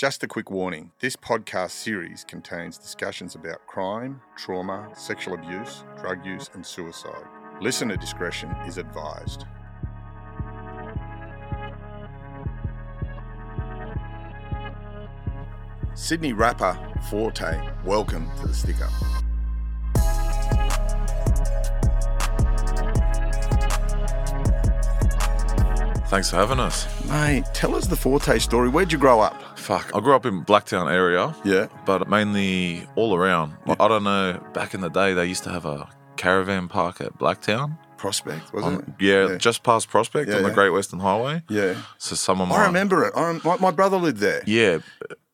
Just a quick warning this podcast series contains discussions about crime, trauma, sexual abuse, drug use, and suicide. Listener discretion is advised. Sydney rapper Fortay, welcome to the stick up. Thanks for having us. Mate, tell us the Fortay story. Where'd you grow up? Fuck. I grew up in Blacktown area, Yeah. but mainly all around. Like, I don't know, back in the day, they used to have a caravan park at Blacktown. Prospect, wasn't On- it? yeah, Yeah. just past Prospect Yeah, on the yeah. Great Western Highway. Yeah. So some of my I remember it. I my, my brother lived there. Yeah,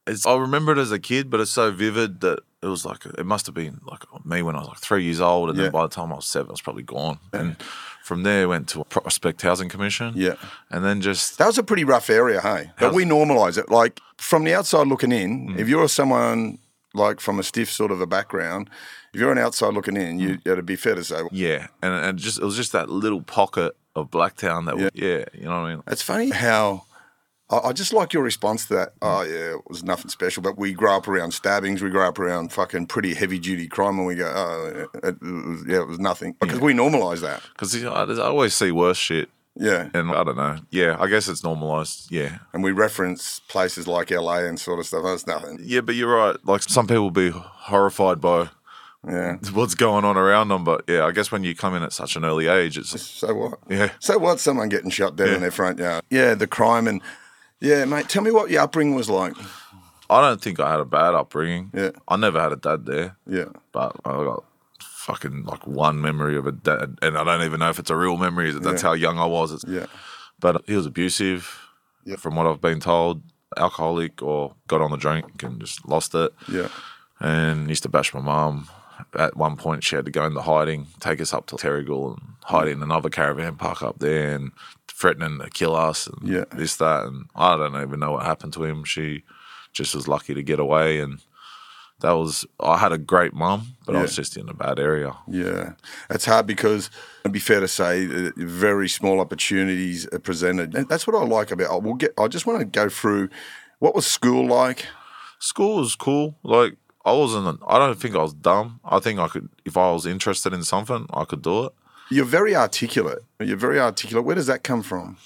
it's, I remember it as a kid, but it's so vivid that it was like it must have been like me when I was like three years old, and Yeah. then by the time I was seven, I was probably gone. And from there, went to a Prospect Housing Commission. Yeah. and then just That was a pretty rough area, hey? But we normalise it. Like, from the outside looking in, Mm. if you're someone like from a stiff sort of a background, if you're an outside looking in, Mm. you, it'd be fair to say, yeah, and and just it was just that little pocket of Blacktown that yeah, yeah you know what I mean. It's funny how I, I just like your response to that. Oh yeah, it was nothing special, but we grow up around stabbings. We grow up around fucking pretty heavy duty crime, and we go, oh, it, it was, yeah, it was nothing because we normalise that. Because I, I always see worse shit, Yeah, and I don't know. Yeah, I guess it's normalized. Yeah, and we reference places like LA and sort of stuff. That's nothing. yeah, but you're right. Like some people be horrified by Yeah. what's going on around them, but yeah, I guess when you come in at such an early age, it's So what? yeah. So what? Someone getting shot dead Yeah. in their front yard. Yeah, the crime and yeah, mate. Tell me what your upbringing was like. I don't think I had a bad upbringing. Yeah. I never had a dad there, Yeah, but I got fucking like one memory of a dad, and I don't even know if it's a real memory. That's Yeah. how young I was. It's, yeah, But he was abusive, Yeah. from what I've been told, alcoholic or got on the drink and just lost it. yeah, and used to bash my mum. At one point, she had to go into hiding, take us up to Terrigal and hide in another caravan park up there and threatening to kill us and Yeah. this, that. And I don't even know what happened to him. She just was lucky to get away. And that was, I had a great mum, but I was just in a bad area. yeah. It's hard because it'd be fair to say uh, very small opportunities are presented. And that's what I like about. I will get. I just want to go through what was school like. School was cool. Like, I wasn't, I don't think I was dumb. I think I could, if I was interested in something, I could do it. You're very articulate. You're very articulate. Where does that come from?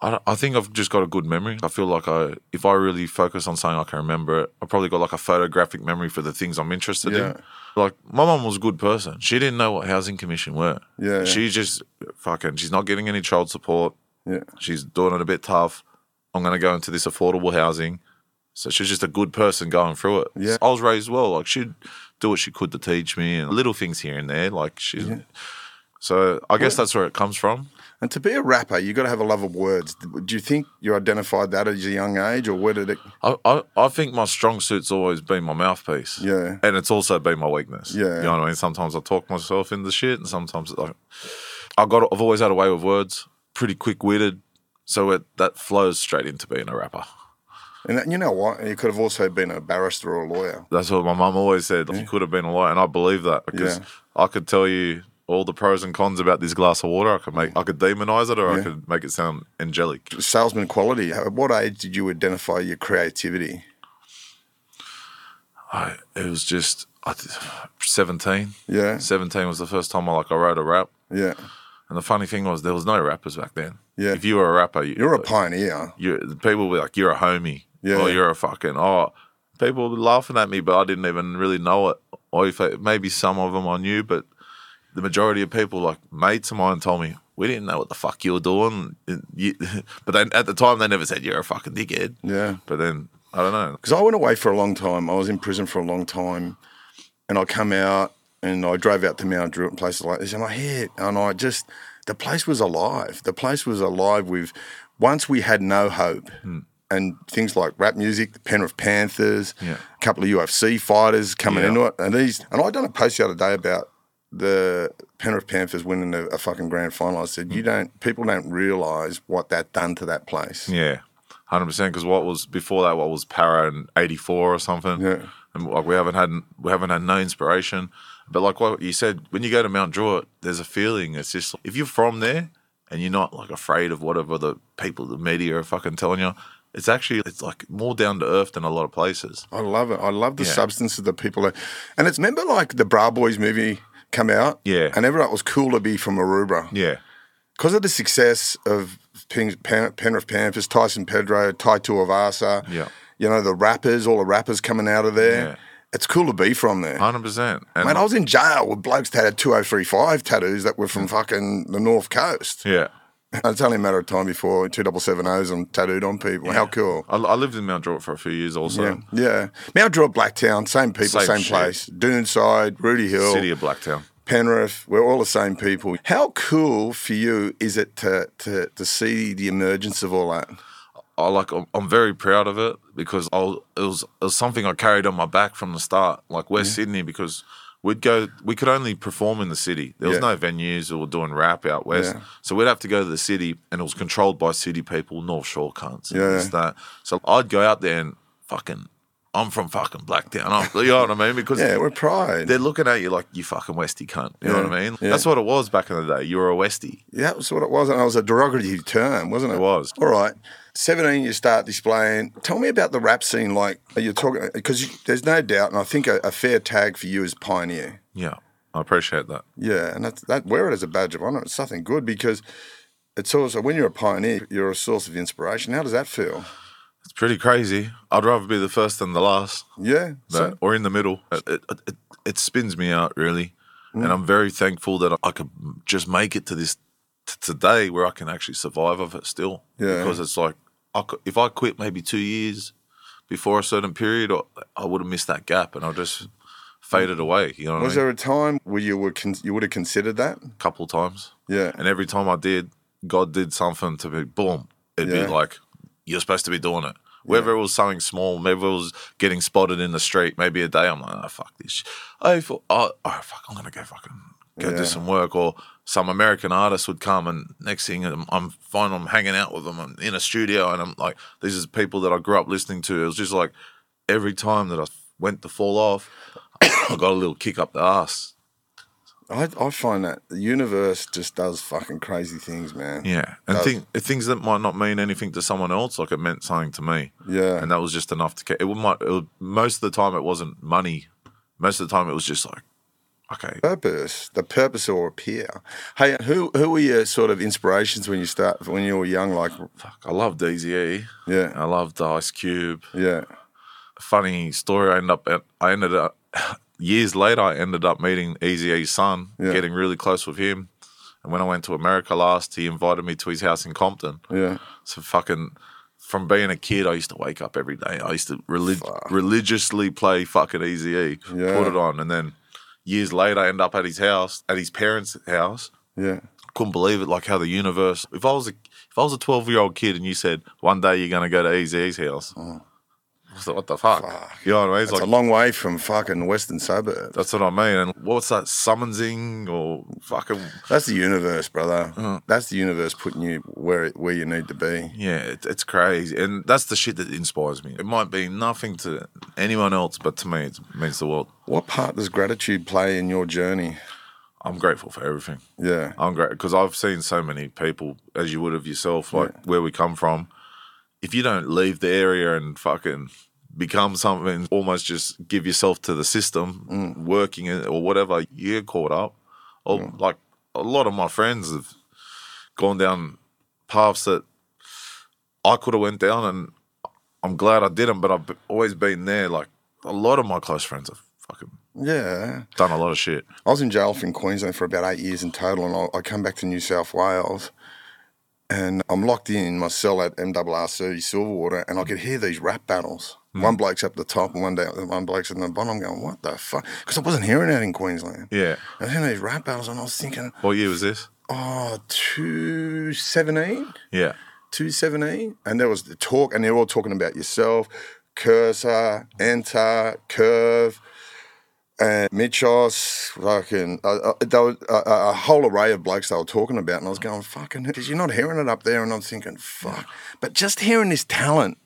I, I think I've just got a good memory. I feel like I, if I really focus on something, I can remember it. I probably got like a photographic memory for the things I'm interested Yeah. in. Like my mum was a good person. She didn't know what housing commission were. Yeah, yeah. She just fucking. She's not getting any child support. Yeah, She's doing it a bit tough. I'm going to go into this affordable housing. So she's just a good person going through it. Yeah. I was raised well. Like she'd do what she could to teach me and little things here and there. Like she's. So I guess that's where it comes from. and to be a rapper, you've got to have a love of words. Do you think you identified that at a young age, or where did it? I, I, I think my strong suit's always been my mouthpiece. Yeah. And it's also been my weakness. Yeah. You know what I mean? Sometimes I talk myself into shit and sometimes like I got I've always had a way with words, pretty quick witted. So it, that flows straight into being a rapper. And that, you know what? You could have also been a barrister or a lawyer. That's what my mum always said. You could have been a lawyer, and I believe that because Yeah. I could tell you all the pros and cons about this glass of water. I could make I could demonize it or I could make it sound angelic. Salesman quality. At what age did you identify your creativity? I, it was just I, seventeen. Yeah, 17 was the first time I like I wrote a rap. yeah. And the funny thing was, there was no rappers back then. Yeah. If you were a rapper, you, You're a pioneer. you people were like, "You're a homie," Yeah. or "You're a fucking." Oh, people were laughing at me, but I didn't even really know it. Or if I, maybe some of them I knew, but the majority of people, like mates of mine, told me we didn't know what the fuck you were doing. You, but then at the time, they never said you're a fucking dickhead. Yeah. But then I don't know. Because I went away for a long time. I was in prison for a long time, and I come out and I drove out to Mount Druitt and places like this, and I hit, and I just the place was alive. The place was alive with once we had no hope. Hmm. And things like rap music, the Penrith Panthers, Yeah. a couple of UFC fighters coming Yeah. into it, and these. And I done a post the other day about the Penrith Panthers winning a, a fucking grand final. I said, you hmm. don't, people don't realise what that done to that place. Yeah, hundred percent. Because what was before that? What was Para in '84 or something? Yeah. and like we haven't had we haven't had no inspiration. But like what you said, when you go to Mount Druitt, there's a feeling. It's just if you're from there and you're not like afraid of whatever the people, the media are fucking telling you. it's actually it's like more down to earth than a lot of places. I love it. I love the Yeah. substance of the people. And it's remember like the Bra Boys movie come out. Yeah. And everyone was cool to be from Maroubra Yeah, because of the success of Pen- Pen- Penrith Panthers, Tyson Pedro, Tai Tuivasa. Yeah. You know the rappers, all the rappers coming out of there. Yeah. It's cool to be from there. hundred percent. And Mate, I was in jail with blokes that had 2035 tattoos that were from fucking the North Coast. yeah, It's only a matter of time before 2770s I'm tattooed on people. How cool. I, I lived in Mount Druitt for a few years also. Yeah, yeah. Mount Druitt, Blacktown, same people, Same same, place. Doonside, Rooty Hill, City of Blacktown. Penrith, we're all the same people. How cool for you is it to, to, to see the emergence of all that? I like. I'm, I'm very proud of it because I was, it was it was something I carried on my back from the start. Like West Sydney, because we'd go. We could only perform in the city. There was Yeah. no venues or doing rap out west, Yeah. so we'd have to go to the city, and it was controlled by city people, North Shore cunts, and Yeah. this, that. So I'd go out there and fucking. I'm from fucking Blacktown. I'm, you know what I mean? Because Yeah, we're pride. they're looking at you like you fucking Westie cunt. You know what I mean? Yeah. That's what it was back in the day. You were a Westie. Yeah, that was what it was. And it was a derogative term, wasn't it? It was. All right. 17, you start displaying. Tell me about the rap scene. Like, you're you talking, because there's no doubt, and I think a, a fair tag for you is pioneer. Yeah, I appreciate that. Yeah, and that's, that wear it as a badge of honor. It's something good because it's also, when you're a pioneer, you're a source of inspiration. How does that feel? It's pretty crazy. I'd rather be the first than the last. Yeah. So, or in the middle. It, it, it, it spins me out really, Mm. and I'm very thankful that I could just make it to this today where I can actually survive of it still. Yeah. because it's like I if I quit maybe two years before a certain period, I, I would have missed that gap, and I just faded away. You know was I mean? there a time where you would con- you would have considered that? A couple times, Yeah. and every time I did, God did something to me. boom. It'd Yeah. be like you're supposed to be doing it. Whether it was something small, maybe it was getting spotted in the street. Maybe a day I'm like, oh fuck this. Shit. Oh, for, oh, oh fuck, I'm gonna go fucking go Yeah. do some work. Or some American artist would come, and next thing I'm, I'm fine. I'm hanging out with them. I'm in a studio, and I'm like, these are people that I grew up listening to. It was just like every time that I went to fall off, I got a little kick up the ass. I, I find that the universe just does fucking crazy things, man. Yeah, and thing, things that might not mean anything to someone else, like it meant something to me. Yeah. and that was just enough to. It might. It would, most of the time, it wasn't money. Most of the time, it was just like, okay, purpose. The purpose will appear. Hey, who who were your sort of inspirations when you start when you were young? Like, oh, fuck, I loved Eazy yeah, I loved the Ice Cube. yeah, Funny story. I ended up. At, I ended up years later. I ended up meeting Eazy-E's son, Yeah. getting really close with him. And when I went to America last, he invited me to his house in Compton. yeah. So fucking from being a kid, I used to wake up every day. I used to relig- religiously play fucking Easy E, Yeah. put it on, and then years later, I end up at his house, at his parents' house. Yeah. Couldn't believe it, like how the universe. If I was a if I was a twelve year old kid and you said one day you're gonna go to E's house, I what the fuck? You know what I mean? It's It's like a long way from fucking western suburbs. that's what I mean. And what's that summonsing or fucking That's the universe, brother. Uh-huh. That's the universe putting you where where you need to be. Yeah, it, it's crazy, and that's the shit that inspires me. It might be nothing to anyone else, but to me, it means the world. What part does gratitude play in your journey? I'm grateful for everything. Yeah, I'm great because I've seen so many people, as you would of yourself, like where we come from. If you don't leave the area and fucking become something, almost just give yourself to the system, mm. working or whatever, you get caught up. Or mm. like a lot of my friends have gone down paths that I could have went down, and I'm glad I didn't. But I've always been there. Like a lot of my close friends have fucking yeah. done a lot of shit. I was in jail in Queensland for about eight years in total, and I, I come back to New South Wales, and I'm locked in my cell at MRRC Silverwater, and I could hear these rap battles. Hmm. One bloke's up the top, and one down, one bloke's in the bottom. I'm going, what the fuck? Because I wasn't hearing that in Queensland. Yeah. I was hearing these rap battles, and I was thinking, What year was this? oh, 217? Yeah. 217? And there was the talk, and they're all talking about yourself, Kerser, Nter, Kurve, and Mitchos, fucking, uh, uh, there was a, whole array of blokes they were talking about. And I was going, fucking, because you're not hearing it up there. And I'm thinking, fuck. But just hearing this talent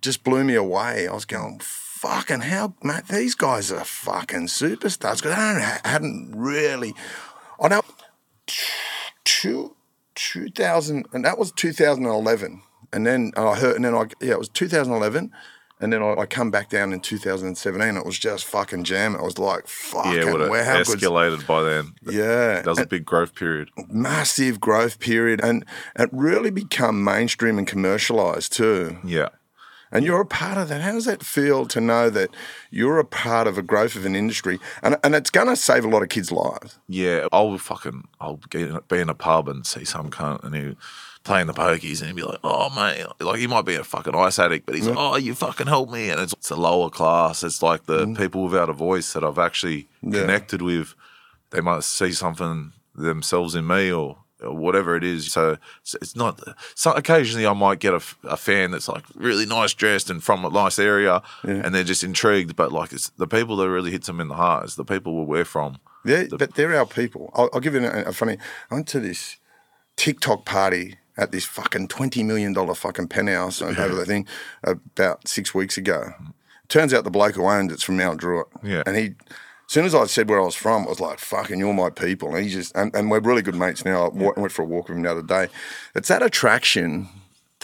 just blew me away. I was going, fucking hell, mate, these guys are fucking superstars. Because I I hadn't really, I know, two, 2000, and that was 2011. and then I heard, and then I yeah, it was 2011. And then I, I come back down in 2017. It was just fucking jam. It was like, fucking, Yeah, have good's- escalated by then. Yeah. That was a big growth period. massive growth period. And it really become mainstream and commercialized too. Yeah. And you're a part of that. How does that feel to know that you're a part of a growth of an industry? And, and it's going to save a lot of kids' lives. Yeah, I'll fucking I'll get be in a pub and see some cunt and he playing the pokies and he'd be like, "Oh mate," like he might be a fucking ice addict, but he's like, "Oh, you fucking help me," and it's, it's a lower class. It's like the mm. people without a voice that I've actually. Yeah. connected with. They might see something themselves in me or. Or whatever it is, so it's, not. So occasionally, I might get a fan that's like really nice dressed and from a nice area, and they're just intrigued. But like, it's the people that really hits them in the heart. is the people where we're from. Yeah, but they're our people. I'll, I'll give you a, a funny. I went to this TikTok party at this fucking twenty million dollar fucking penthouse and over the thing about six weeks ago. Turns out the bloke who owned it's from Mount Druitt. Yeah. and he. As soon as I said where I was from, it was like, fucking, you're my people. And he just, and, and we're really good mates now. I went for a walk with him the other day. It's that attraction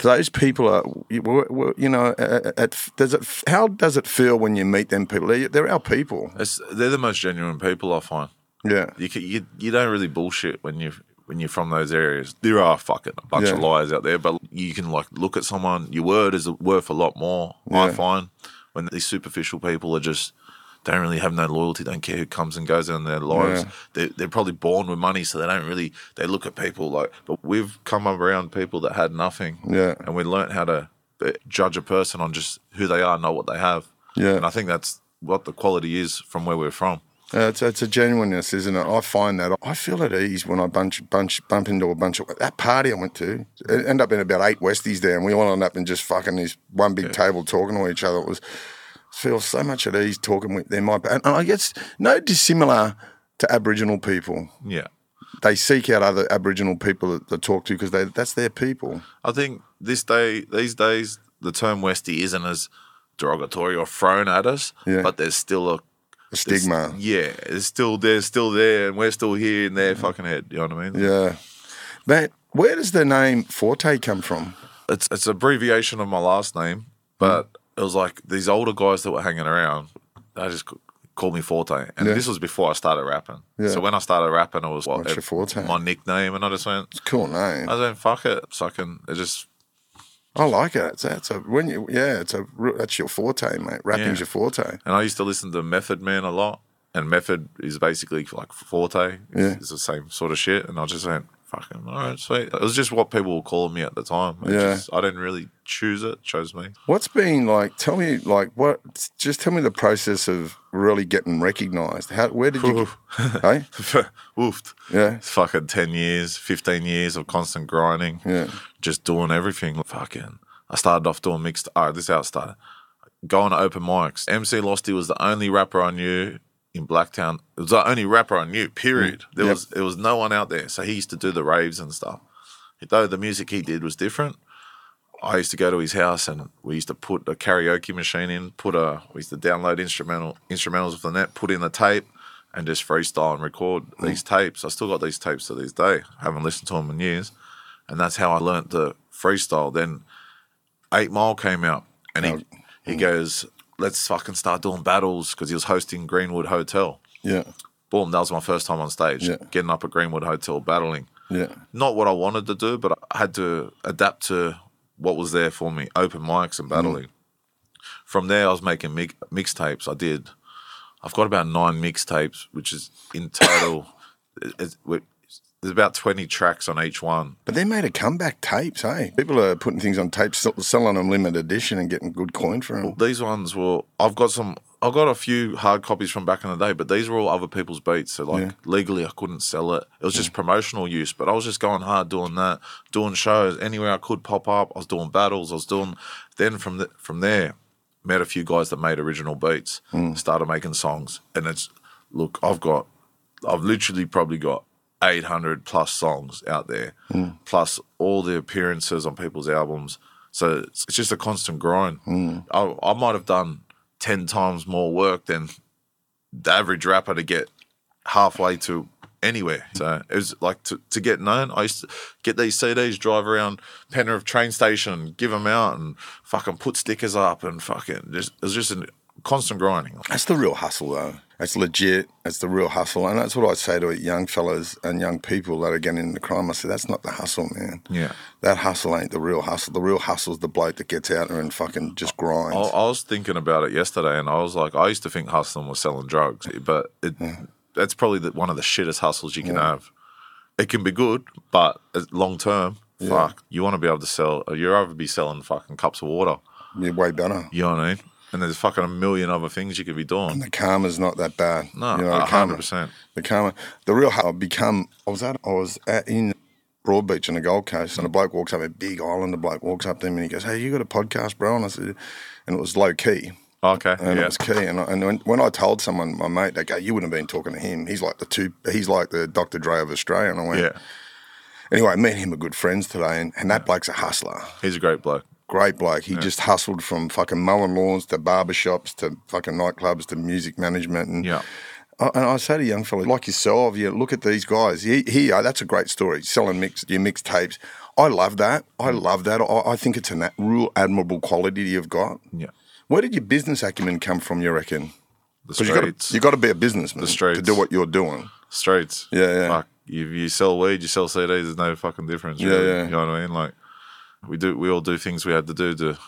those people are, you know, at, does it, how does it feel when you meet them people? They're, they're our people. It's, they're the most genuine people I find. Yeah. You, you you don't really bullshit when you when you're from those areas. There are fucking a bunch of liars out there, but you can like look at someone. Your word is worth a lot more. I find when these superficial people are just don't really have no loyalty, don't care who comes and goes in their lives. Yeah. They're, they're probably born with money, so they don't really they look at people like. But we've come around people that had nothing, Yeah. and we learned how to uh, judge a person on just who they are, not what they have. Yeah. and I think that's what the quality is from where we're from. Uh, it's, it's a genuineness, isn't it? I find that I feel at ease when I bunch, bunch, bump into a bunch of that party I went to. It ended up in about eight Westies there, and we all ended up in just fucking this one big table talking to each other. It was feel so much at ease talking with them. And and I guess no dissimilar to Aboriginal people. Yeah. They seek out other Aboriginal people to, to talk to because they that's their people. I think this day, these days, the term Westie isn't as derogatory or thrown at us, Yeah. but there's still a A there's- stigma. Yeah, it's still they're still there, and we're still here in their fucking head. You know what I mean? Yeah. But where does the name Fortay come from? It's it's abbreviation of my last name, but hmm. it was like these older guys that were hanging around. They just called me Fortay, and Yeah. this was before I started rapping. Yeah. So when I started rapping, it was what What's your Forte? my nickname, and I just went. "It's cool name. I was like, fuck it, sucking. It just I like it. It's, it's a when you yeah, it's a that's your forte, mate. Rapping's Yeah. your forte. And I used to listen to Method Man a lot. And Method is basically like Forte. It's, Yeah. it's the same sort of shit. And I just went, fucking, all right, sweet. It was just what people were calling me at the time. It Yeah. just- I didn't really choose it, it chose me. What's been like? Tell me, like, what? Just tell me the process of really getting recognised. How? Where did you? hey, Woofed. yeah, It's fucking 10 years, 15 years of constant grinding. Yeah. Just doing everything. Fucking. I started off doing mixed. All right, this is how it started. Going to open mics. MC Losty was the only rapper I knew in Blacktown. It was the only rapper I knew, period. Mm, there Yep. was there was no one out there. So he used to do the raves and stuff. Though the music he did was different. I used to go to his house and we used to put a karaoke machine in, put a we used to download instrumental instrumentals off the net, put in the tape and just freestyle and record mm. these tapes. I still got these tapes to this day. haven't listened to them in years. And that's how I learnt the freestyle. Then Eight Mile came out and he, he mm. goes, let's fucking start doing battles because he was hosting Greenwood Hotel. yeah, Boom, that was my first time on stage, Yeah. getting up at Greenwood Hotel battling yeah, not what I wanted to do, but I had to adapt to what was there for me, open mics and mm. battling. From there, I was making mi- mixtapes. I did. I've got about nine mixtapes, which is in total. it- we- there's about twenty tracks on each one. but they made a comeback tapes. Hey, people are putting things on tapes, selling them limited edition, and getting good coin for them. These ones were. I've got some. I've got a few hard copies from back in the day, but these were all other people's beats. So like Yeah. legally, I couldn't sell it. It was just promotional use. But I was just going hard doing that, doing shows anywhere I could pop up. I was doing battles. I was doing. Then from the, from there, met a few guys that made original beats. Hmm. Started making songs, and it's look. I've got. I've literally probably got. 800 plus songs out there, mm. plus all the appearances on people's albums. So it's, it's just a constant grind. Mm. I, I might have done 10 times more work than the average rapper to get halfway to anywhere. So it was like to, to get known. I used to get these CDs, drive around Penrith train station, give them out, and fucking put stickers up, and fucking just it was just a constant grinding. That's the real hustle, though. It's legit. It's the real hustle, and that's what I say to young fellas and young people that are getting into crime. I say that's not the hustle, man. Yeah. That hustle ain't the real hustle. The real hustle's the bloke that gets out there and fucking just grinds. I, I was thinking about it yesterday, and I was like, I used to think hustling was selling drugs, but it, that's probably the, one of the shittest hustles you can have. It can be good, but long term, fuck, you want to be able to sell. You'd rather be selling fucking cups of water. You're way better. You know what I mean? And there's fucking a million other things you could be doing. The karma's not that bad. No, you know, the hundred karma, percent. the karma, the real. I become. I was at. I was at in Broadbeach on the Gold Coast, and a bloke walks up, a big Islander bloke walks up to him, and he goes, "Hey, you got a podcast, bro?" And I said, and it was low key. Oh, okay, and yeah, it was key. And, I, and when, when I told someone, my mate, they go, "You wouldn't have been talking to him. He's like the two. He's like the Dr. Dre of Australia." And I went, yeah. Anyway, me and him are good friends today, and, and that bloke's a hustler. He's a great bloke. Great bloke. He just hustled from fucking mowing lawns to barber shops to fucking nightclubs to music management. And Yeah, I- and I say to young fellas like yourself, you look at these guys. He, he, uh, that's a great story. Selling mix, your mixed tapes. I love that. I love that. I, I think it's a real admirable quality you've got. yeah. Where did your business acumen come from? You reckon? The streets, you got to be a businessman to streets. do what you're doing. streets. Yeah, yeah. Fuck, you, you sell weed, you sell CDs. There's no fucking difference. Yeah, really. yeah. You know what I mean? Like we do, we all do things we had to do to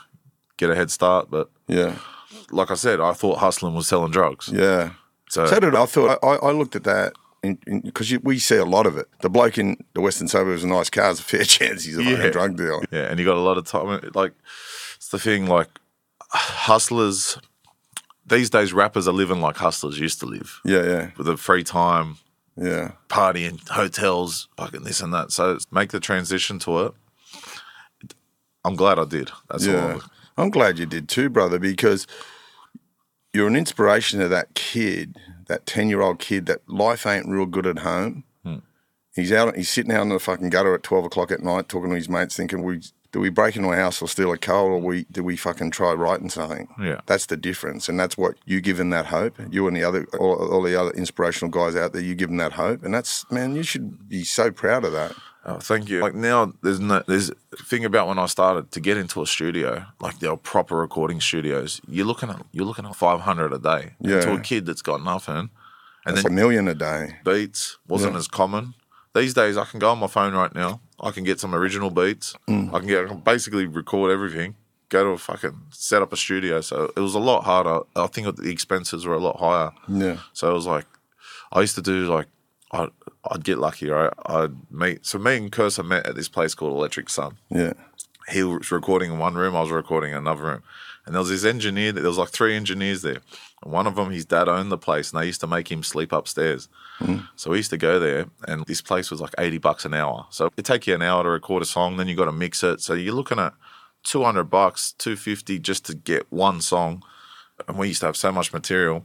get a head start. But Yeah, like I said, I thought hustling was selling drugs. yeah. So, So did I. I thought I, I looked at that because we see a lot of it. The bloke in the Western suburbs with nice cars, a fair chance he's a Yeah. drug dealer. yeah, and you got a lot of time. Like it's the thing. Like hustlers these days, rappers are living like hustlers used to live Yeah, yeah, with the free time, yeah. partying, hotels, fucking this and that. So make the transition to it. I'm glad I did. That's Yeah. all. I'm glad you did too, brother, because you're an inspiration to that kid, that 10 year old kid that life ain't real good at home. Hmm. He's out, he's sitting out in the fucking gutter at 12 o'clock at night talking to his mates, thinking, we, do we break into a house or steal a car or we, do we fucking try writing something? Yeah. That's the difference. And that's what you give him that hope. You and the other, all, all the other inspirational guys out there, you give them that hope. And that's, man, you should be so proud of that. Oh, thank you. Like now, there's no there's thing about when I started to get into a studio, like the proper recording studios. You're looking at you're looking at 500 a day. Yeah. To a kid that's got nothing, and That's then a million a day. beats wasn't Yeah. as common. These days, I can go on my phone right now. I can get some original beats. Mm. I can get I can basically record everything. Go to a fucking set up a studio. So it was a lot harder. I think the expenses were a lot higher. Yeah. So it was like, I used to do like, I'd, I'd get lucky, right? I'd meet, so me and Kerser met at this place called Electric Sun. Yeah. He was recording in one room, I was recording in another room. And there was this engineer, there was like three engineers there. And one of them, his dad owned the place and they used to make him sleep upstairs. Hmm. So we used to go there and this place was like 80 bucks an hour. So it'd take you an hour to record a song, then you got to mix it. So you're looking at 200 bucks, 250 just to get one song. And we used to have so much material.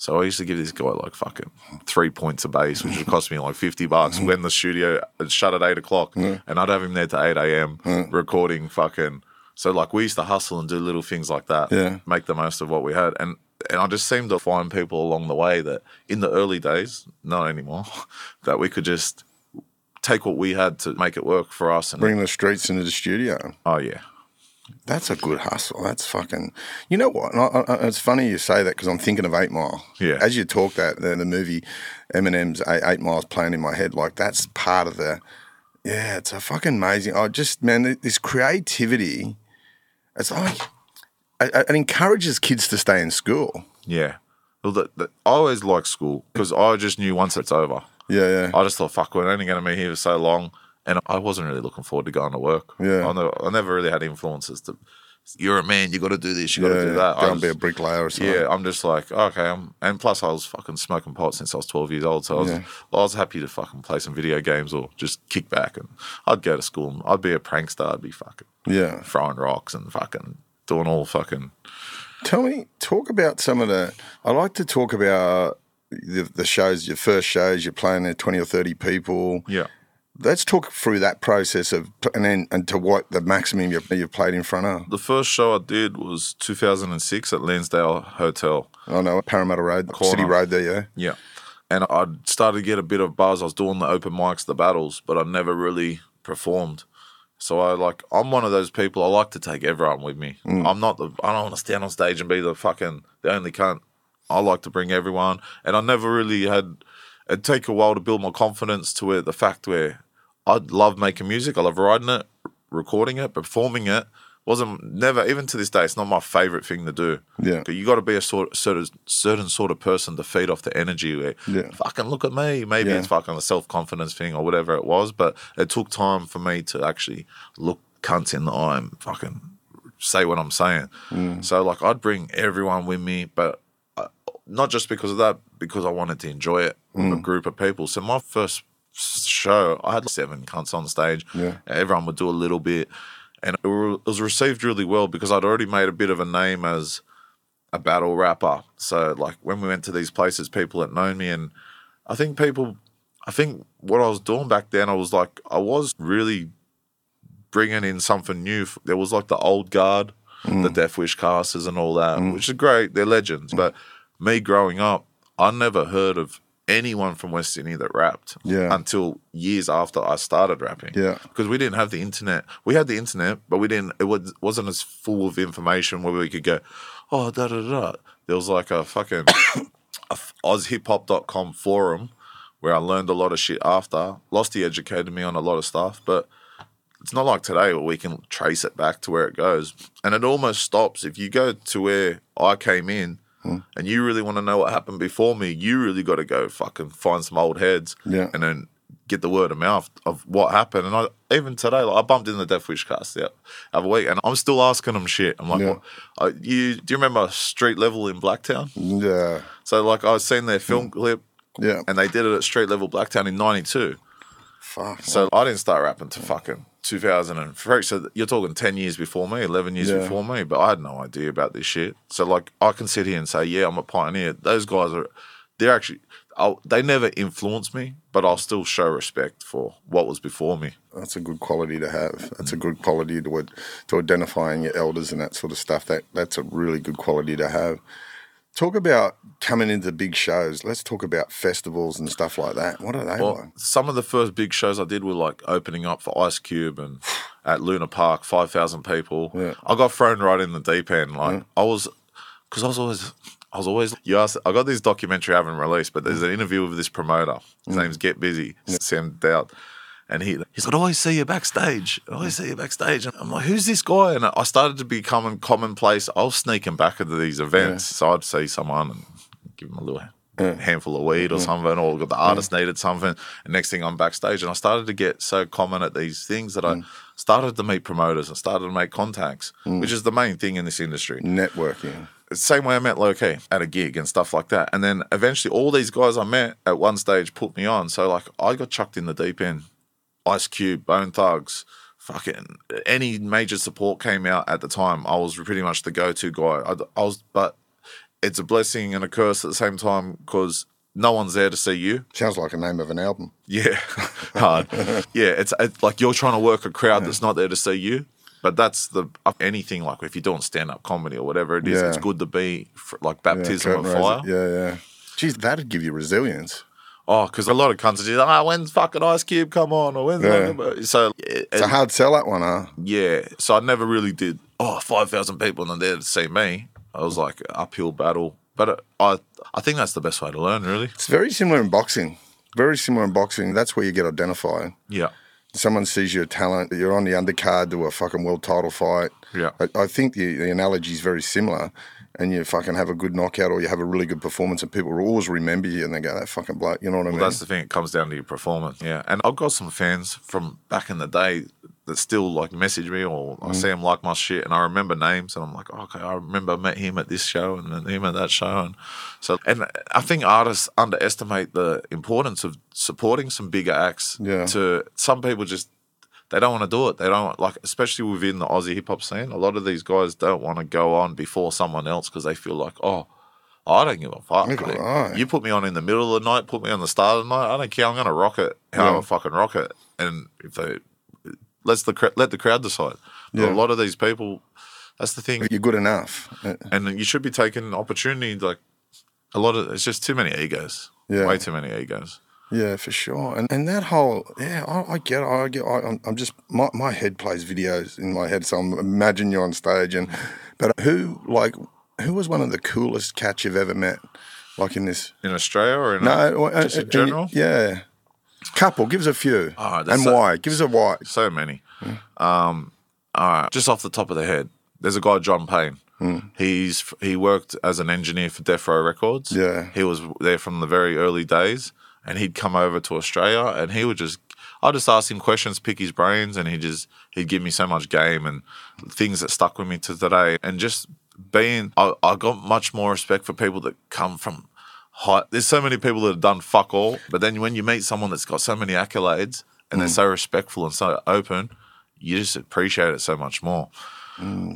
So I used to give this guy like fucking three points a base, which would cost me like 50 bucks when the studio uh, shut at eight o'clock. And I'd have him there to 8 a.m. recording fucking. So like we used to hustle and do little things like that. Yeah. Make the most of what we had. And and I just seemed to find people along the way that in the early days, not anymore, that we could just take what we had to make it work for us. And Bring the streets into the studio. oh yeah, That's a good hustle. That's fucking. You know what? I, I, it's funny you say that because I'm thinking of Eight Mile. Yeah. As you talk that, the, the movie Eminem's Eight, Eight Miles playing in my head, like that's part of the. Yeah, it's a fucking amazing. I just man, this creativity. It's like it, it encourages kids to stay in school. yeah. Well, the, the, I always liked school because I just knew once it's over. Yeah, yeah, I just thought, fuck, we're only going to be here for so long. And I wasn't really looking forward to going to work. Yeah. I, never, I never really had influences to, you're a man, you got to do this, you got to yeah. do that. I Go and be a bricklayer or something. yeah, I'm just like, okay. I'm, and plus, I was fucking smoking pot since I was 12 years old. So I was, Yeah. I was happy to fucking play some video games or just kick back. And I'd go to school. And I'd be a prankster. I'd be fucking yeah. throwing rocks and fucking doing all fucking. Tell me, talk about some of the. I like to talk about the, the shows, your first shows. You're playing there, twenty or thirty people. Yeah. Let's talk through that process of, and then and to what the maximum you've, you've played in front of. The first show I did was 2006 at Lansdowne Hotel. I know Parramatta Road, Corner. City Road there. Yeah, Yeah. and I started to get a bit of buzz. I was doing the open mics, the battles, but I never really performed. So I like I'm one of those people. I like to take everyone with me. Mm. I'm not the. I don't want to stand on stage and be the fucking the only cunt. I like to bring everyone, and I never really had. It'd take a while to build my confidence to where the fact where I love making music. I love writing it, recording it, performing it. Wasn't never even to this day. It's not my favorite thing to do. Yeah. But you got to be a sort certain certain sort of person to feed off the energy. Where Yeah. fucking look at me. Maybe Yeah. it's fucking a self confidence thing or whatever it was, but it took time for me to actually look cunts in the eye and fucking say what I'm saying. Mm. So like I'd bring everyone with me, but uh, not just because of that, because I wanted to enjoy it with Mm. a group of people. So my first show, I had like seven cunts on stage. Yeah. Everyone would do a little bit. And it was received really well because I'd already made a bit of a name as a battle rapper. So like when we went to these places, people had known me, and I think people, I think what I was doing back then, I was like, I was really bringing in something new. There was like the old guard, the mm. Def Wish casters, and all that, mm. which is great. They're legends. Mm. But me growing up, I never heard of anyone from West Sydney that rapped Yeah. until years after I started rapping Yeah. because we didn't have the internet. We had the internet, but we didn't. It was, wasn't as full of information where we could go, oh da da da. There was like a fucking a ozhiphop.com forum where I learned a lot of shit after. Losty educated me on a lot of stuff, but it's not like today where we can trace it back to where it goes. And it almost stops if you go to where I came in. Mm-hmm. And you really want to know what happened before me, you really got to go fucking find some old heads Yeah. and then get the word of mouth of what happened. And I even today, like I bumped in the Def Wish cast the other week, and I'm still asking them shit. I'm like, Yeah. what, uh, you do you remember Street Level in Blacktown? Yeah. So like I was seeing their film mm. clip, Yeah. and they did it at Street Level Blacktown in '92. Fuck. So I didn't start rapping to mm. fucking 2003. So you're talking 10 years before me, 11 years Yeah. before me, but I had no idea about this shit. So like I can sit here and say, yeah, I'm a pioneer. Those guys are, they're actually, I'll, they never influenced me, but I'll still show respect for what was before me. That's a good quality to have. That's a mm. good quality to to identifying your elders and that sort of stuff. That that's a really good quality to have. Talk about coming into big shows. Let's talk about festivals and stuff like that. What are they Well, like? some of the first big shows I did were like opening up for Ice Cube and at Luna Park, 5,000 people. Yeah. I got thrown right in the deep end. Like I was, because I was always, I was always, you asked, I got this documentary I haven't released, but there's an interview with this promoter. His mm. name's Get Busy, Sam Dowd. And he, he's like, oh, I always see you backstage. Oh, I always see you backstage. And I'm like, who's this guy? And I started to become commonplace. I was sneaking back into these events. So I'd see someone and give him a little handful of weed or something, or the artist needed something. And next thing I'm backstage. And I started to get so common at these things that I mm. started to meet promoters and started to make contacts, mm. which is the main thing in this industry. Networking. Same way I met Loki at a gig and stuff like that. And then eventually all these guys I met at one stage put me on. So like I got chucked in the deep end. Ice Cube, Bone Thugs, fucking any major support came out at the time. I was pretty much the go-to guy. I, I was, but it's a blessing and a curse at the same time because no one's there to see you. Sounds like a name of an album. Yeah, hard. yeah, it's, it's like you're trying to work a crowd that's not there to see you. But that's the anything like if you're doing stand up comedy or whatever it is, Yeah. it's good to be for, like baptism curtain of fire. Yeah, yeah. Geez, that'd give you resilience. Oh, because a lot of cunts are just, ah, when's fucking Ice Cube come on? Or when's Yeah. fucking-" so it- It's a hard sell, that one, huh? yeah. So I never really did. oh, Oh, five thousand people and they're there to see me. I was like uphill battle, but uh, I I think that's the best way to learn, really. It's very similar in boxing. Very similar in boxing. That's where you get identified. Yeah, Someone sees your talent, you're on the undercard to a fucking world title fight. Yeah. I, I think the, the analogy is very similar. And you fucking have a good knockout or you have a really good performance, and people will always remember you and they go, that fucking bloke. You know what I mean? Well, that's the thing. It comes down to your performance. Yeah, and I've got some fans from back in the day that still like message me, or Mm. I see them like my shit, and I remember names, and I'm like, oh, okay, I remember I met him at this show, and then him at that show, and so. And I think artists underestimate the importance of supporting some bigger acts. Yeah. To some people, just they don't want to do it. They don't like, especially within the Aussie hip hop scene. A lot of these guys don't want to go on before someone else because they feel like, oh. I don't give a fuck. Right. You put me on in the middle of the night, put me on the start of the night. I don't care. I'm going to rock it. How Yeah. I fucking rock it. And if they let's the let the crowd decide. Yeah. A lot of these people, that's the thing. You're good enough. Uh, And you should be taking an opportunity. Like a lot of, it's just too many egos. Yeah. Way too many egos. Yeah, for sure. And and that whole yeah, I, I get it. I get. I, I'm, I'm just my my head plays videos in my head, so I'm imagine you're on stage. And but who like who was one of the coolest cats you've ever met? Like in this? In Australia or in No, uh, just uh, in general? yeah. Couple, give us a few. Oh, and so- why? Give us a why. so many. Um, all right, just off the top of the head, there's a guy John Payne. He's he worked as an engineer for Death Row Records. Yeah. he was there from the very early days, and he'd come over to Australia, and he would just. I just ask him questions, pick his brains, and he just he'd give me so much game and things that stuck with me to today. And just being, I, I got much more respect for people that come from high. There's so many people that have done fuck all, but then when you meet someone that's got so many accolades and they're so respectful and so open, you just appreciate it so much more.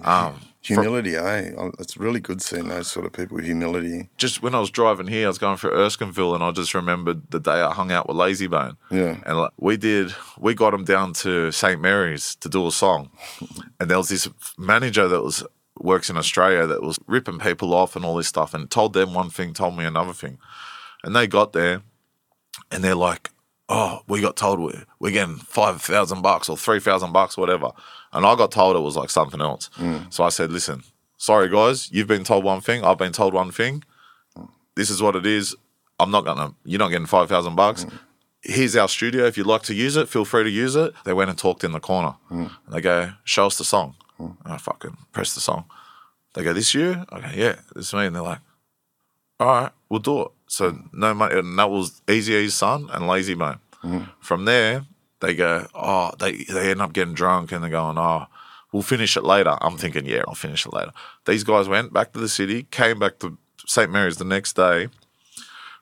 Um, Humility, eh? Oh, It's really good seeing those sort of people with humility. just when I was driving here, I was going through Erskineville, and I just remembered the day I hung out with Layzie Bone. Yeah. and like, we did, we got him down to St Mary's to do a song, and there was this manager that was works in Australia that was ripping people off and all this stuff, and told them one thing, told me another thing, and they got there, and they're like, "Oh, we got told we're, we're getting five thousand bucks or three thousand bucks, whatever," and I got told it was like something else. Mm. So I said, "Listen, sorry guys, you've been told one thing, I've been told one thing. This is what it is. I'm not gonna. You're not getting five thousand bucks." Mm. Here's our studio. If you'd like to use it, feel free to use it. They went and talked in the corner. Mm. And they go, show us the song. And I fucking press the song. They go, this you? I go, yeah, this is me. And they're like, all right, we'll do it. So no money, and that was Eazy-E's son and Layzie Bone. From there, they go, oh, they they end up getting drunk and they're going, oh, we'll finish it later. I'm thinking, yeah, I'll finish it later. These guys went back to the city, came back to St Mary's the next day.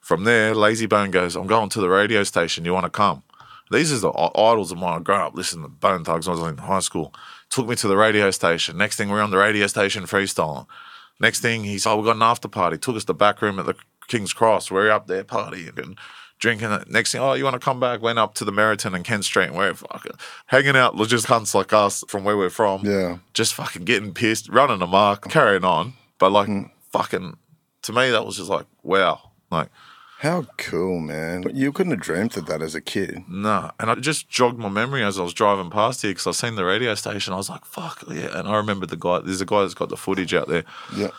From there, Layzie Bone goes, I'm going to the radio station. You want to come? These are the idols of mine. Grew up listening to Bone Thugs when I was in high school. Took me to the radio station. Next thing, we're on the radio station freestyling. Next thing, he's, oh, we got an after party. Took us to the back room at the King's Cross. We're up there partying drinking. Next thing, oh, you want to come back? Went up to the Meriton and Kent Street and we're fucking hanging out. Just cunts like us from where we're from. Yeah. Just fucking getting pissed, running amok, carrying on. But like, mm. fucking, to me, that was just like, wow. Like, How cool, man. But You couldn't have dreamt of that as a kid. no. And I just jogged my memory as I was driving past here because I seen the radio station. I was like, fuck, yeah. And I remember the guy, there's a guy that's got the footage out there. Yeah.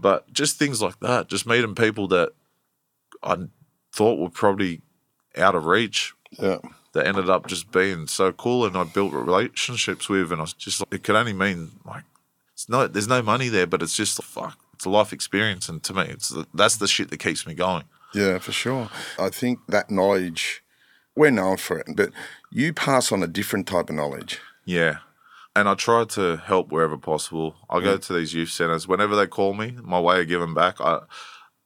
But just things like that, just meeting people that I thought were probably out of reach Yeah. that ended up just being so cool and I built relationships with and I was just like, it could only mean like it's no there's no money there but it's just the fuck it's a life experience and to me it's the, that's the shit that keeps me going Yeah, for sure. I think that knowledge, we're known for it, but you pass on a different type of knowledge. yeah and I try to help wherever possible I go to these youth centers whenever they call me my way of giving back I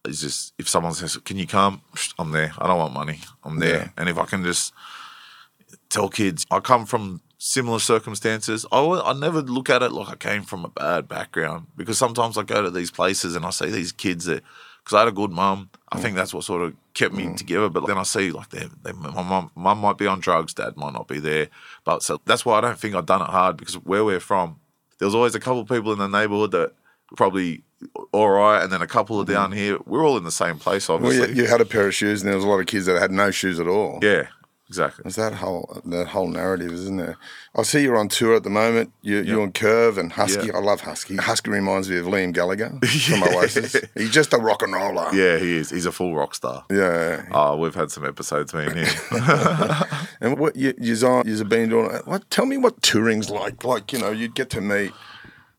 is just if someone says can you come I'm there I don't want money I'm there Yeah. and if I can just tell kids I come from similar circumstances. I, I never look at it like I came from a bad background because sometimes I go to these places and I see these kids that because I had a good mum. I think that's what sort of kept me mm. together. But then I see like they, they my mum, mum might be on drugs, dad might not be there. But so that's why I don't think I've done it hard because where we're from, there was always a couple of people in the neighborhood that probably all right, and then a couple are down here. We're all in the same place, Well, obviously. you, you had a pair of shoes, and there was a lot of kids that had no shoes at all. yeah, exactly. There's that whole that whole narrative, isn't there? I see you're on tour at the moment. You, You're on Kurve and Huskii. Yeah. I love Huskii. Huskii reminds me of Liam Gallagher from Oasis. He's just a rock and roller. Yeah, he is. He's a full rock star. Yeah. Oh, we've had some episodes, me and him. And what you you've been doing? What? Tell me what touring's like. Like you know, you'd get to meet.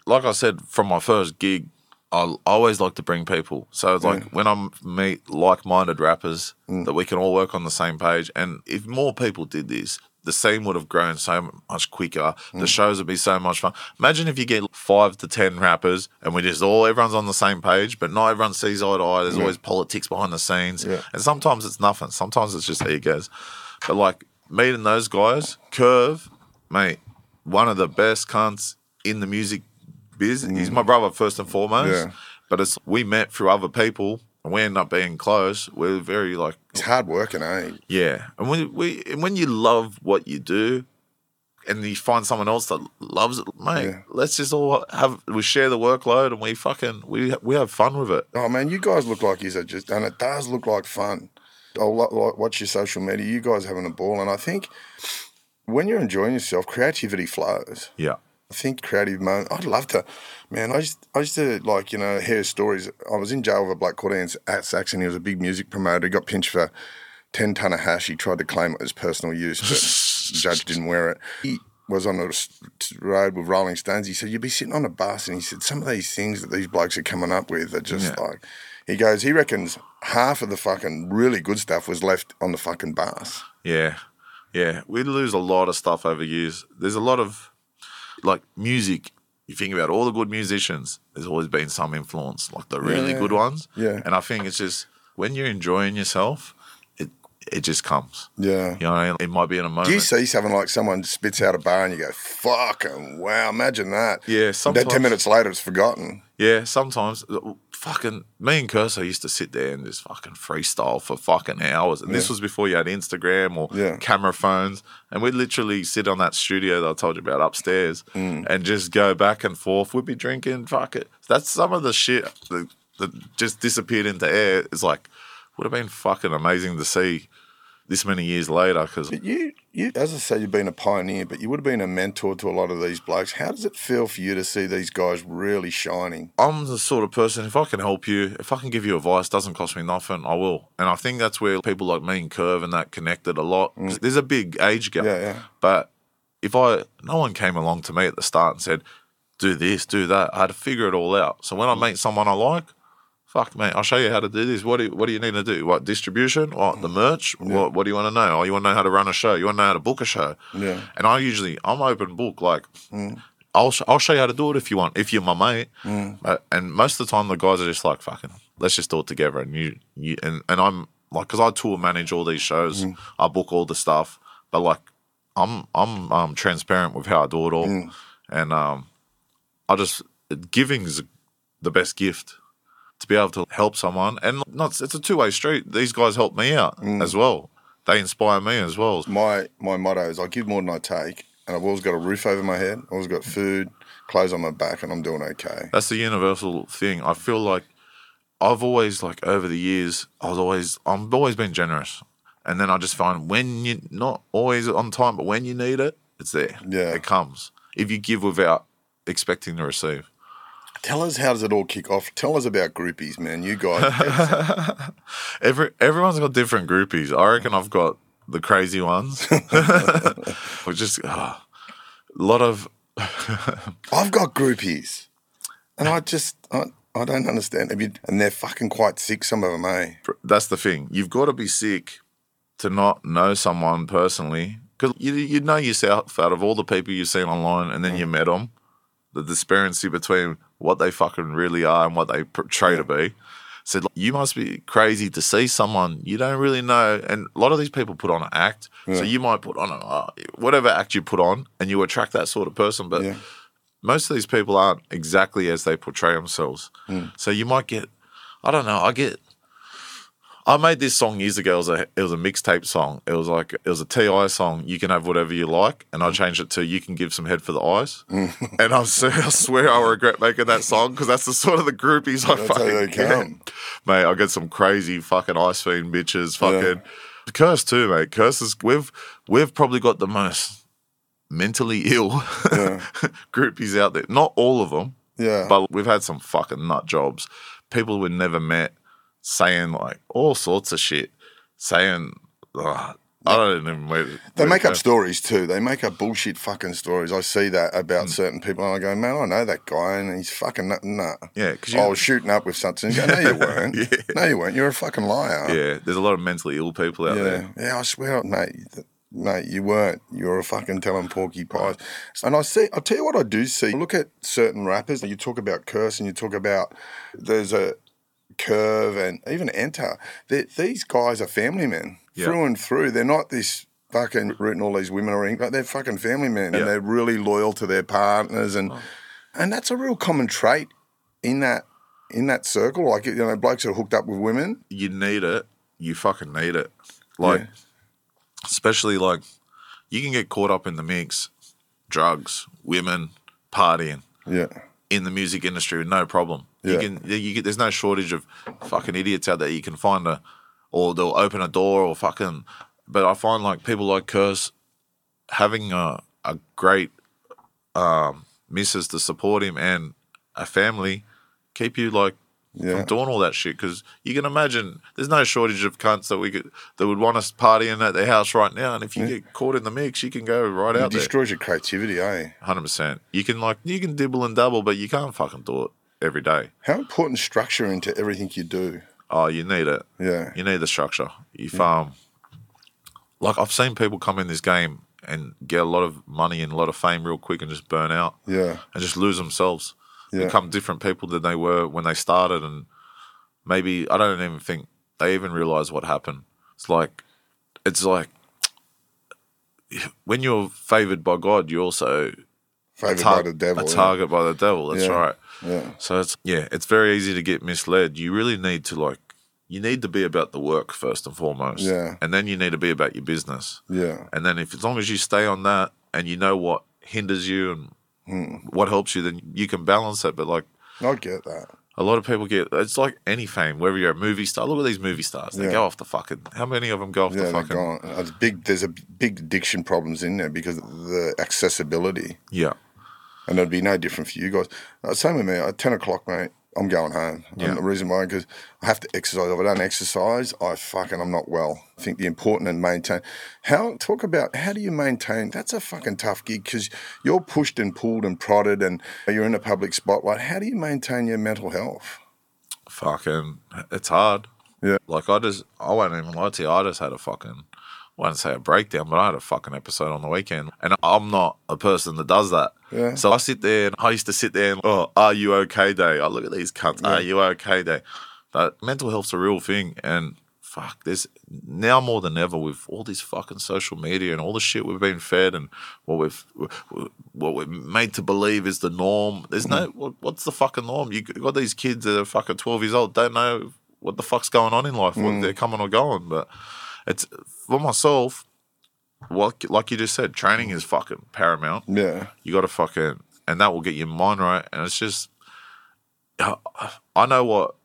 Like I said, from my first gig, I always like to bring people. So it's like when I meet like-minded rappers, mm. that we can all work on the same page. And if more people did this, the scene would have grown so much quicker. The mm. shows would be so much fun. Imagine if you get five to ten rappers and we just all everyone's on the same page, but not everyone sees eye to eye. There's always politics behind the scenes, Yeah. and sometimes it's nothing. Sometimes it's just egos. But like meeting those guys, Kurve, mate, one of the best cunts in the music biz. He's my brother first and foremost. Yeah. But it's we met through other people and we end up being close. We're very like It's hard working, eh? yeah. And when we and when you love what you do and you find someone else that loves it, mate, Yeah. let's just all have we share the workload and we fucking we we have fun with it. Oh man, you guys look like you are just, and it does look like fun. Lo- watch your social media. You guys having a ball, and I think when you're enjoying yourself, creativity flows. Yeah. I think creative moment. I'd love to, man. I used, I used to like, you know, hear stories. I was in jail with a black Cordians at Saxon. He was a big music promoter. He got pinched for 10 ton of hash. He tried to claim it as personal use, but the judge didn't wear it. He was on the road with Rolling Stones. He said, You'd be sitting on a bus. And he said, Some of these things that these blokes are coming up with are just Yeah. like, he goes, he reckons half of the fucking really good stuff was left on the fucking bus. Yeah. Yeah. We lose a lot of stuff over years. There's a lot of like music. You think about all the good musicians, there's always been some influence, like the really Yeah. good ones. Yeah. And I think it's just when you're enjoying yourself, it it just comes. Yeah. You know what I mean? It might be in a moment. Do you see something like someone spits out a bar and you go, fucking wow, imagine that. Yeah, sometimes. 10 minutes later, it's forgotten. Yeah, sometimes fucking me and Kerser used to sit there and just fucking freestyle for fucking hours. And this was before you had Instagram or Yeah. camera phones. And we'd literally sit on that studio that I told you about upstairs Mm. and just go back and forth. We'd be drinking, fuck it. That's some of the shit that, that just disappeared into air. It's like, would have been fucking amazing to see this many years later because you, you, as I say, you've been a pioneer, but you would have been a mentor to a lot of these blokes. How does it feel for you to see these guys really shining? I'm the sort of person, if I can help you, if I can give you advice, doesn't cost me nothing, I will. And I think that's where people like me and Kurve and that connected a lot. 'Cause There's a big age gap. Mm. Yeah, yeah. But if I, no one came along to me at the start and said, do this, do that. I had to figure it all out. So when Mm. I meet someone I like, fuck, mate, I'll show you how to do this. What do you, what do you need to do? What, distribution? What, the merch? What, what do you want to know? Oh, you want to know how to run a show? You want to know how to book a show? Yeah. Mm. And I usually, I'm open book. Like, I'll, sh- I'll show you how to do it if you want, if you're my mate. Mm. And most of the time, the guys are just like, fucking, let's just do it together. And you, you and, and I'm like, because I tour manage all these shows, Mm. I book all the stuff, but like, I'm I'm um, transparent with how I do it all, Mm. and um, I just giving is the best gift to be able to help someone, and not it's a two way street. These guys help me out Mm. as well. They inspire me as well. My my motto is I give more than I take, and I've always got a roof over my head, I've always got food, clothes on my back, and I'm doing okay. That's the universal thing. I feel like I've always like over the years, I was always I've always been generous. And then I just find when you're not always on time, but when you need it, it's there. Yeah. It comes. If you give without expecting to receive. Tell us how does it all kick off? Tell us about groupies, man. You guys, Every everyone's got different groupies. I reckon I've got the crazy ones. Which just ah, a lot of I've got groupies, and I just I, I don't understand. And they're fucking quite sick. Some of them, eh? that's the thing. You've got to be sick to not know someone personally because you you know yourself out of all the people you've seen online, and then you met them. The disparity between what they fucking really are and what they portray to be. Said like, you must be crazy to see someone you don't really know, and a lot of these people put on an act. So you might put on a uh, whatever act you put on, and you attract that sort of person. But Yeah. most of these people aren't exactly as they portray themselves. So you might get, I don't know, I get. I made this song years ago. It was a it was a mixtape song. It was like it was a T.I. song. You can have whatever you like, and I changed it to "You can give some head for the eyes." And I swear I regret making that song because that's the sort of the groupies I That's fucking get. Mate, I get some crazy fucking ice fiend bitches. Fucking Kerser too, mate. Kerser's. We've we've probably got the most mentally ill groupies out there. Not all of them, Yeah, but we've had some fucking nut jobs. People we never met saying like all sorts of shit. Saying, ugh, I don't even. Where, They make up stories too. They make up bullshit fucking stories. I see that about mm. certain people, and I go, man, I know that guy, and he's fucking nut. Nah. Yeah, because I was shooting up with something. You go, no, you weren't. Yeah. No, you weren't. You're a fucking liar. yeah, there's a lot of mentally ill people out yeah. there. Yeah, I swear, mate. Mate, you weren't. You were a fucking telling porky pies. And I see. I'll tell you what I do see. Look at certain rappers. You talk about Kerser, and you talk about there's a Kurve, and even Nter. These guys are family men Yeah. through and through. They're not this fucking rooting all these women or anything. Like they're fucking family men, Yeah. and they're really loyal to their partners, and oh. and that's a real common trait in that in that circle. Like you know, blokes are hooked up with women. You need it. You fucking need it. Like, Yeah. especially like, you can get caught up in the mix, drugs, women, partying. Yeah. in the music industry with no problem. You Yeah. can you get there's no shortage of fucking idiots out there. You can find a or they'll open a door or fucking. But I find like people like Kerser having a a great um, missus to support him and a family keep you like Yeah. from doing all that shit because you can imagine there's no shortage of cunts that we could that would want us partying at their house right now and if you get caught in the mix you can go right It out there destroys your creativity, eh? hundred percent you can like you can dibble and double but you can't fucking do it every day How important structure into everything you do? oh you need it Yeah. you need the structure if um like I've seen people come in this game and get a lot of money and a lot of fame real quick and just burn out Yeah. and just lose themselves Yeah. become different people than they were when they started and maybe I don't even think they even realize what happened. It's like it's like when you're favored by God, you're also Favored tar- by the devil. a yeah. target by the devil. That's Yeah. right. Yeah. So it's yeah, it's very easy to get misled. You really need to like you need to be about the work first and foremost. Yeah. And then you need to be about your business. Yeah. And then if as long as you stay on that and you know what hinders you and Hmm. what helps you, then you can balance it. But like I get that. a lot of people get it's like any fame, whether you're a movie star. Look at these movie stars; they Yeah. go off the fucking. How many of them go off Yeah, the fucking? gone. It's big. There's a big addiction problems in there because of the accessibility, Yeah, and it'd be no different for you guys. Uh, same with me. At ten o'clock, mate, I'm going home. Yeah. And the reason why, because I have to exercise. If I don't exercise, I fucking I'm not well. I think the important and maintain. How talk about how do you maintain? That's a fucking tough gig because you're pushed and pulled and prodded, and you're in a public spotlight. How do you maintain your mental health? fucking, it's hard. Yeah. Like I just, I won't even lie to you. I just had a fucking, I won't say a breakdown, but I had a fucking episode on the weekend, and I'm not a person that does that. Yeah. So I sit there, and I used to sit there and, oh, are you okay day? I look at these cunts, are you okay day? But mental health's a real thing, and fuck, there's now more than ever with all this fucking social media and all the shit we've been fed and what we've what we're made to believe is the norm. There's no mm. what's the fucking norm? You got these kids that are fucking twelve years old, don't know what the fuck's going on in life, what mm. they're coming or going. But it's for myself. What like you just said, training is fucking paramount. Yeah. You got to fucking, and that will get your mind right. And it's just, I know what,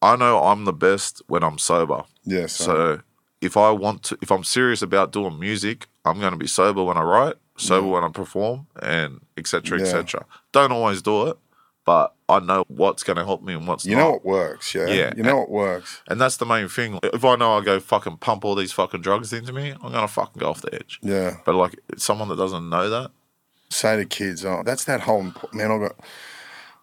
I know I'm the best when I'm sober. Yeah. So if I want to, if I'm serious about doing music, I'm going to be sober when I write, sober when I perform, and etc. Yeah. etc. Don't always do it, but I know what's going to help me and what's not. you not. know what works, yeah. Yeah. You know what works. and that's the main thing. If I know I go fucking pump all these fucking drugs into me, I'm gonna fucking go off the edge. Yeah. But like someone that doesn't know that, say to kids, oh, that's that whole imp- man. I got.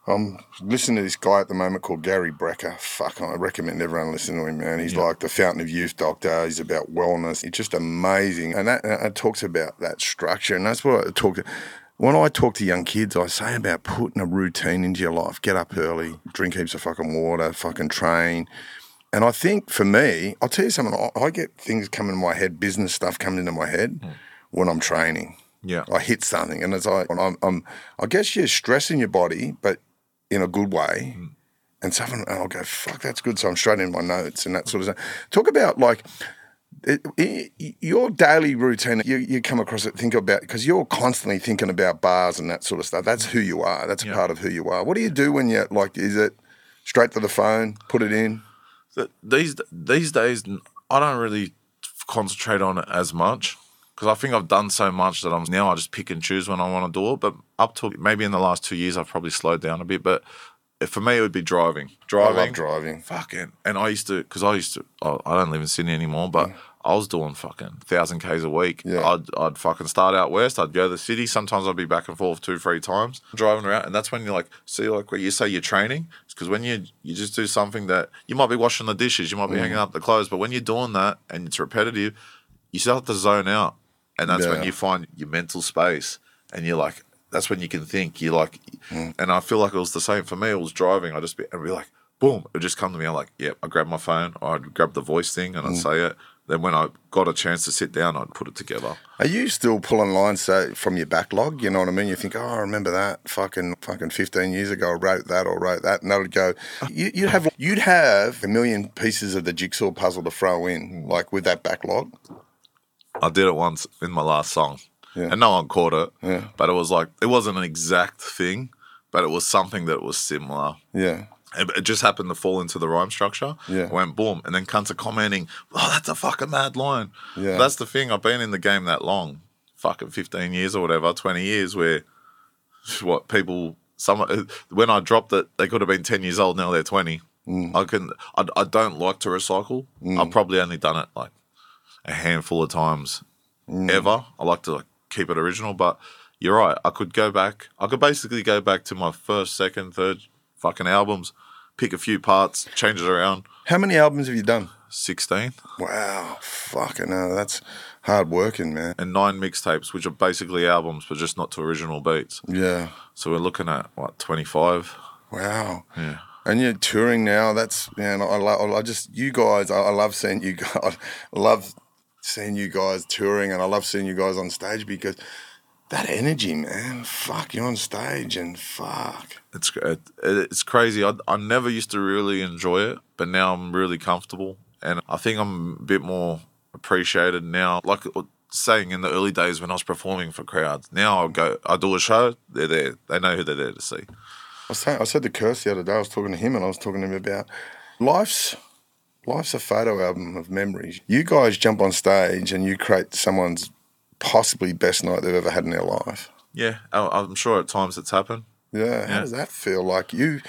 I'm listening to this guy at the moment called Gary Brecka. Fuck, I recommend everyone listen to him, man. He's like the fountain of youth doctor. He's about wellness. He's just amazing, and that and it talks about that structure, and that's what I talk. When I talk to young kids, I say about putting a routine into your life. Get up early, drink heaps of fucking water, fucking train. And I think for me, I'll tell you something. I, I get things coming in my head, business stuff coming into my head hmm. when I'm training. yeah, I hit something, and it's like I'm, I'm, I guess you're stressing your body, but in a good way. Hmm. And something, and I'll go, fuck, that's good. So I'm straight in my notes and that sort of stuff. Talk about like it, it, your daily routine. You, you come across it, think about because you're constantly thinking about bars and that sort of stuff. That's who you are. That's a part of who you are. What do you do when you're like? Is it straight to the phone, put it in? These these days I don't really concentrate on it as much because I think I've done so much that I'm now I just pick and choose when I want to do it. But up to maybe in the last two years I've probably slowed down a bit. But for me it would be driving, I driving, love driving. fucking. And I used to because I used to I I don't live in Sydney anymore, but. I was doing fucking thousand k's a week. Yeah. I'd I'd fucking start out west. I'd go to the city. Sometimes I'd be back and forth two, three times driving around, and that's when you like see like where you say you're training. because when you you just do something that you might be washing the dishes, you might be mm. hanging up the clothes, but when you're doing that and it's repetitive, you start to zone out, and that's when you find your mental space, and you're like, that's when you can think. You're like, mm. and I feel like it was the same for me. It was driving. I'd just be and be like, boom, it would just come to me. I'm like, yeah, I grab my phone, I'd grab the voice thing, and I'd mm. say it. Then when I got a chance to sit down, I'd put it together. Are you still pulling lines so, from your backlog? You know what I mean? You think, oh, I remember that fucking fucking fifteen years ago. I wrote that or wrote that, and that would go. You, you'd have you'd have a million pieces of the jigsaw puzzle to throw in, like with that backlog. I did it once in my last song, Yeah. and no one caught it. Yeah. But it was like it wasn't an exact thing, but it was something that was similar. Yeah, It just happened to fall into the rhyme structure. Yeah. I went boom. And then cunts are commenting, oh, that's a fucking mad line. Yeah. That's the thing. I've been in the game that long, fucking 15 years or whatever, 20 years, where what people, some when I dropped it, they could have been 10 years old, now they're 20. Mm. I can, I, I don't like to recycle. I've probably only done it like a handful of times Mm. ever. I like to like keep it original, but you're right. I could go back. I could basically go back to my first, second, third fucking albums, pick a few parts, change it around. How many albums have you done? 16 Wow, fucking hell, that's hard working, man. and nine mixtapes, which are basically albums, but just not to original beats. Yeah, So we're looking at what 25. wow. Yeah. And you're touring now. That's man. I love. I just you guys. I, I love seeing you guys. I love seeing you guys touring, and I love seeing you guys on stage because that energy, man. Fuck, you're on stage, and fuck. It's it, it's crazy. I, I never used to really enjoy it, but now I'm really comfortable, and I think I'm a bit more appreciated now. Like saying in the early days when I was performing for crowds, now I'll go, I do a show, they're there, they know who they're there to see. I was saying, I said to Kerser the other day. I was talking to him, and I was talking to him about life's life's a photo album of memories. You guys jump on stage and you create someone's possibly best night they've ever had in their life. Yeah, I, I'm sure at times it's happened. Yeah. How Yeah. does that feel? Like you,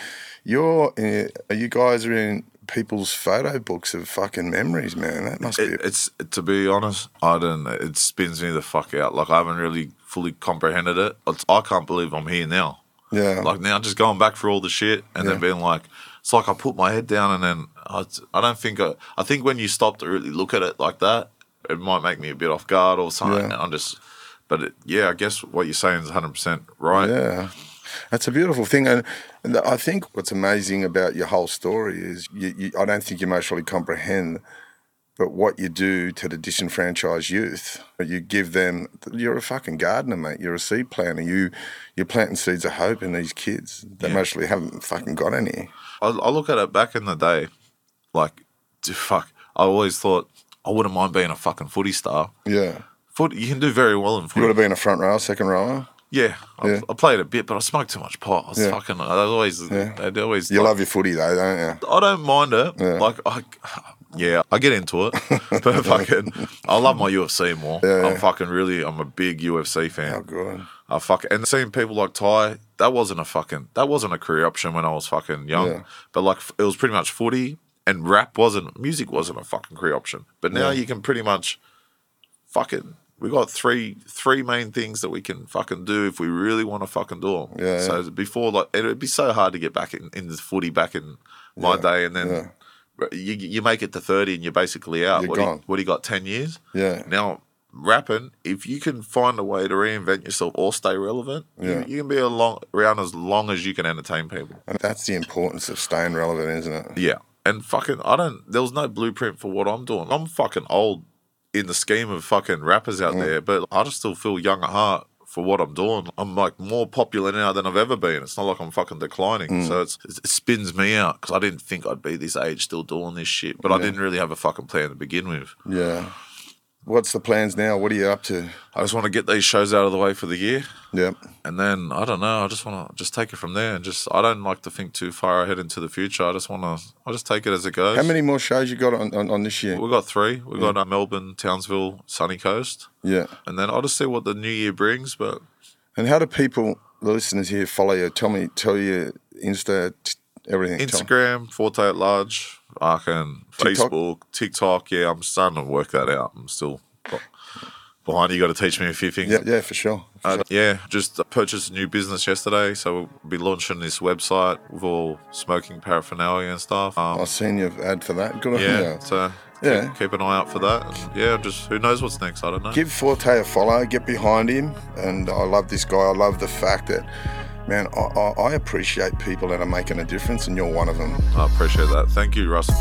you're, uh, you guys are in people's photo books of fucking memories, man. That must be. It, it's to be honest, I don't. It spins me the fuck out. Like I haven't really fully comprehended it. It's, I can't believe I'm here now. yeah. Like now, just going back for all the shit and Yeah. then being like, it's like I put my head down and then I, I don't think I, I think when you stop to really look at it like that, it might make me a bit off guard or something. Yeah. I'm just, but it, yeah, I guess what you're saying is 100 percent right. Yeah. That's a beautiful thing, and, and I think what's amazing about your whole story is you, you, I don't think you most really comprehend, but what you do to the disenfranchised youth, you give them. You're a fucking gardener, mate. You're a seed planter. You you're planting seeds of hope in these kids that Yeah. mostly haven't fucking got any. I, I look at it back in the day, like, fuck. I always thought I wouldn't mind being a fucking footy star. Yeah, Foot, you can do very well in footy. you would have been a front row, second rower. Yeah, I, Yeah. I played a bit, but I smoked too much pot. I was Yeah. fucking. I always, Yeah. they'd always. You love your footy though, don't you? I don't mind it. Yeah. Like I, yeah, I get into it. but fucking, I love my UFC more. Yeah, I'm fucking really. I'm a big UFC fan. Oh, good. I fuck and seeing people like Tai. That wasn't a fucking. That wasn't a career option when I was fucking young. But like, it was pretty much footy and rap wasn't. Music wasn't a fucking career option. But now Yeah. you can pretty much, fucking. We got three three main things that we can fucking do if we really want to fucking do them. Yeah, So before, like, it would be so hard to get back in, in the footy back in my Yeah, day, and then yeah. you you make it to thirty and you're basically out. You're what, do you, gone. what do you got? Ten years. Yeah, Now, rapping, if you can find a way to reinvent yourself or stay relevant, Yeah. you, you can be a long, around as long as you can entertain people. and that's the importance of staying relevant, isn't it? Yeah. And fucking, I don't, there was no blueprint for what I'm doing. I'm fucking old in the scheme of fucking rappers out there, but I just still feel young at heart for what I'm doing. I'm like more popular now than I've ever been. It's not like I'm fucking declining. Mm. So it's, it spins me out because I didn't think I'd be this age still doing this shit, but I didn't really have a fucking plan to begin with. Yeah. What's the plans now? What are you up to? I just want to get these shows out of the way for the year. Yep. And then I don't know. I just want to just take it from there, and just I don't like to think too far ahead into the future. I just want to. I just take it as it goes. How many more shows you got on, on, on this year? We got three. We got uh, Melbourne, Townsville, Sunny Coast, Yeah. and then I'll just see what the new year brings. But And how do people, the listeners here, follow you? Tell me, tell you, Insta, t- everything. Instagram, Fortay at large, TikTok? Facebook, TikTok. Yeah, I'm starting to work that out. I'm still behind. You got to teach me a few things. Yeah, yeah, for sure. For Uh, sure. yeah, just purchased a new business yesterday, so we'll be launching this website with all smoking paraphernalia and stuff. Um, I've seen your ad for that. Good yeah, you. so Yeah. keep, keep an eye out for that. And yeah, just who knows what's next? I don't know. Give Fortay a follow, get behind him. And I love this guy. I love the fact that, man, I, I, I appreciate people that are making a difference, and you're one of them. I appreciate that. Thank you, Russell.